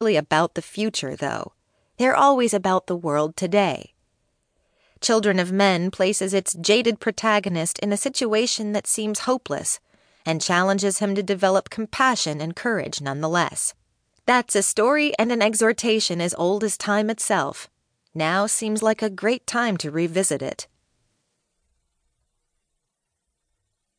really about the future, though. They're always about the world today. Children of Men places its jaded protagonist in a situation that seems hopeless and challenges him to develop compassion and courage nonetheless. That's a story and an exhortation as old as time itself. Now seems like a great time to revisit it.